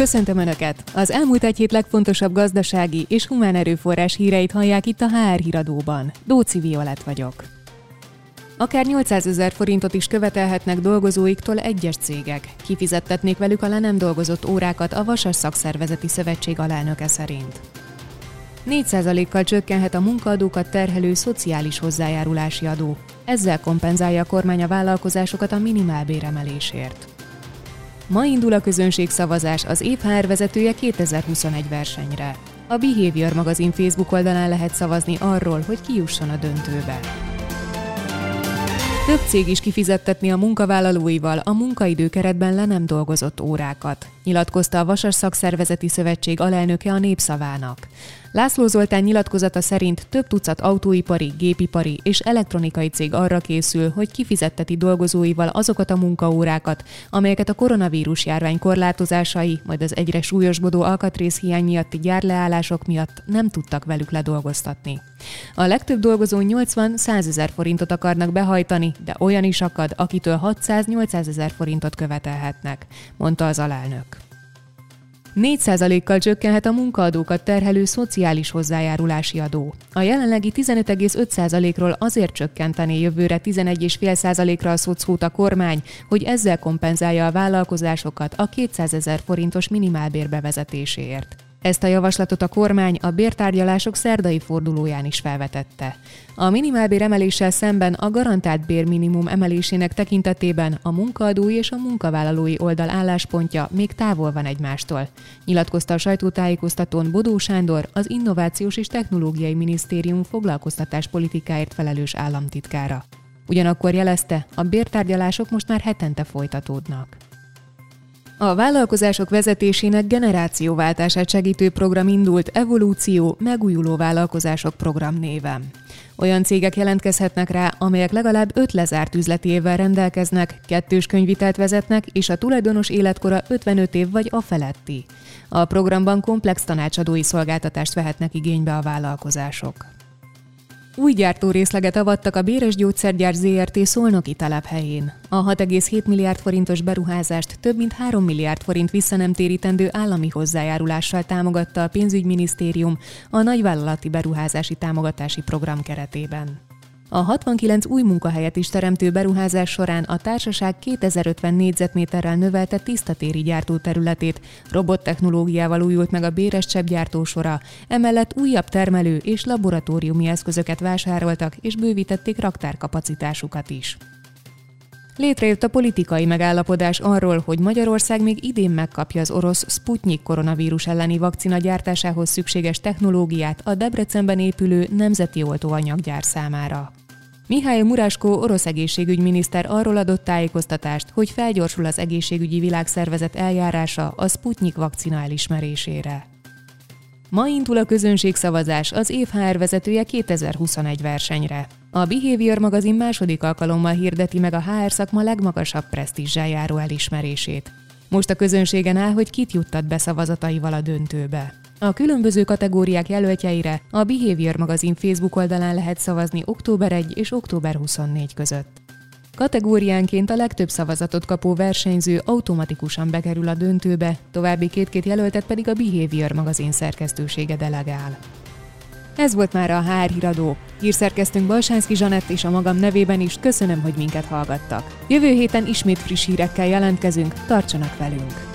Köszöntöm Önöket! Az elmúlt egy hét legfontosabb gazdasági és humán erőforrás híreit hallják itt a HR híradóban. Dóci Violet vagyok. Akár 800 ezer forintot is követelhetnek dolgozóiktól egyes cégek. Kifizettetnék velük a le nem dolgozott órákat a Vasas Szakszervezeti Szövetség alelnöke szerint. 4%-kal csökkenhet a munkaadókat terhelő szociális hozzájárulási adó. Ezzel kompenzálja a kormány a vállalkozásokat a minimálbéremelésért. Ma indul a közönségszavazás az év HR vezetője 2021 versenyre. A Behavior magazin Facebook oldalán lehet szavazni arról, hogy ki jusson a döntőbe. Több cég is kifizettetni a munkavállalóival a munkaidőkeretben le nem dolgozott órákat, nyilatkozta a Vasas Szakszervezeti Szövetség alelnöke a Népszavának. László Zoltán nyilatkozata szerint több tucat autóipari, gépipari és elektronikai cég arra készül, hogy kifizetteti dolgozóival azokat a munkaórákat, amelyeket a koronavírus járvány korlátozásai, majd az egyre súlyosbodó alkatrészhiány miatti gyárleállások miatt nem tudtak velük ledolgoztatni. A legtöbb dolgozó 80-100 ezer forintot akarnak behajtani, de olyan is akad, akitől 600-800 ezer forintot követelhetnek, mondta az alelnök. 4%-kal csökkenhet a munkaadókat terhelő szociális hozzájárulási adó. A jelenlegi 15,5%-ról azért csökkenteni jövőre 11,5%-ra a szocót a kormány, hogy ezzel kompenzálja a vállalkozásokat a 200 ezer forintos minimálbér bevezetéséért. Ezt a javaslatot a kormány a bértárgyalások szerdai fordulóján is felvetette. A minimálbér emeléssel szemben a garantált bérminimum emelésének tekintetében a munkaadói és a munkavállalói oldal álláspontja még távol van egymástól, nyilatkozta a sajtótájékoztatón Bodó Sándor, az Innovációs és Technológiai Minisztérium foglalkoztatáspolitikáért felelős államtitkára. Ugyanakkor jelezte, a bértárgyalások most már hetente folytatódnak. A vállalkozások vezetésének generációváltását segítő program indult Evolúció Megújuló Vállalkozások program néven. Olyan cégek jelentkezhetnek rá, amelyek legalább öt lezárt üzleti évvel rendelkeznek, kettős könyvitelt vezetnek, és a tulajdonos életkora 55 év vagy a feletti. A programban komplex tanácsadói szolgáltatást vehetnek igénybe a vállalkozások. Új gyártórészleget avattak a Béres Gyógyszergyár ZRT szolnoki telephelyén. A 6,7 milliárd forintos beruházást több mint 3 milliárd forint visszanemtérítendő állami hozzájárulással támogatta a pénzügyminisztérium a nagyvállalati beruházási támogatási program keretében. A 69 új munkahelyet is teremtő beruházás során a társaság 2050 négyzetméterrel növelte tisztatéri gyártóterületét, robottechnológiával újult meg a béres gyártósora, emellett újabb termelő és laboratóriumi eszközöket vásároltak és bővítették raktárkapacitásukat is. Létrejött a politikai megállapodás arról, hogy Magyarország még idén megkapja az orosz Sputnik koronavírus elleni vakcina gyártásához szükséges technológiát a Debrecenben épülő nemzeti oltóanyaggyár számára. Mihály Muráskó orosz egészségügyminiszter arról adott tájékoztatást, hogy felgyorsul az egészségügyi világszervezet eljárása a Sputnik vakcina elismerésére. Ma indul a közönségszavazás az év HR vezetője 2021 versenyre. A Behavior magazin második alkalommal hirdeti meg a HR szakma legmagasabb presztízsel járó elismerését. Most a közönségen áll, hogy kit juttat be szavazataival a döntőbe. A különböző kategóriák jelöltjeire a Behavior magazin Facebook oldalán lehet szavazni október 1 és október 24 között. Kategóriánként a legtöbb szavazatot kapó versenyző automatikusan bekerül a döntőbe, további két-két jelöltet pedig a Behavior magazin szerkesztősége delegál. Ez volt már a HR híradó. Hírszerkeztünk Balsánszki Zsanett és a magam nevében is köszönöm, hogy minket hallgattak. Jövő héten ismét friss hírekkel jelentkezünk, tartsanak velünk!